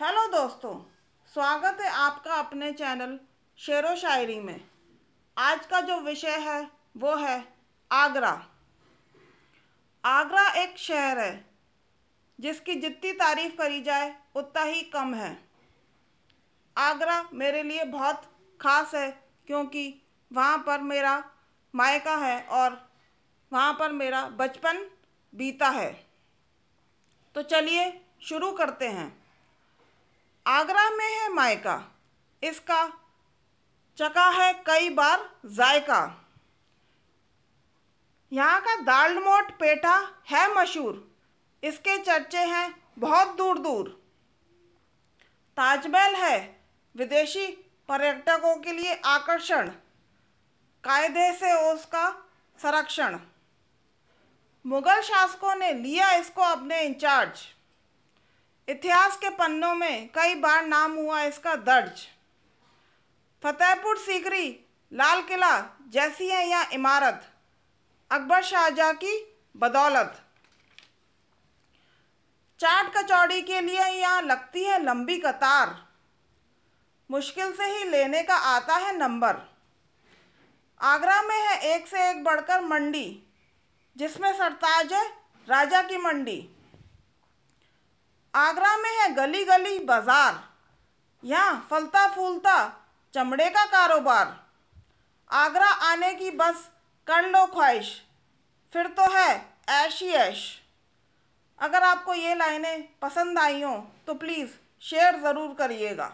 Hello दोस्तों, स्वागत है आपका अपने चैनल शेर व शायरी में। आज का जो विषय है, वो है आगरा। आगरा एक शहर है, जिसकी जितनी तारीफ़ करी जाए, उतना ही कम है। आगरा मेरे लिए बहुत ख़ास है, क्योंकि वहाँ पर मेरा मायका है और वहाँ पर मेरा बचपन बीता है। तो चलिए शुरू करते हैं। आगरा में है मायका। इसका चका है कई बार जायका। यहाँ का दाल मोट पेठा है मशहूर। इसके चर्चे हैं बहुत दूर दूर ताजमहल है विदेशी पर्यटकों के लिए आकर्षण। कायदे से उसका संरक्षण। मुगल शासकों ने लिया इसको अपने इंचार्ज। इतिहास के पन्नों में कई बार नाम हुआ इसका दर्ज। फतेहपुर सीकरी, लाल किला जैसी है यह इमारत? अकबर शाहजहाँ की बदौलत। चाट कचौड़ी के लिए यहाँ लगती है लंबी कतार? मुश्किल से ही लेने का आता है नंबर। आगरा में है एक से एक बढ़कर मंडी, जिसमें सरताज है, राजा की मंडी। आगरा में है गली गली बाज़ार। यहाँ फलता फूलता चमड़े का कारोबार। आगरा आने की बस कर लो ख्वाहिश, फिर तो है ऐश ही ऐश। अगर आपको ये लाइनें पसंद आई हों तो प्लीज़ शेयर ज़रूर करिएगा।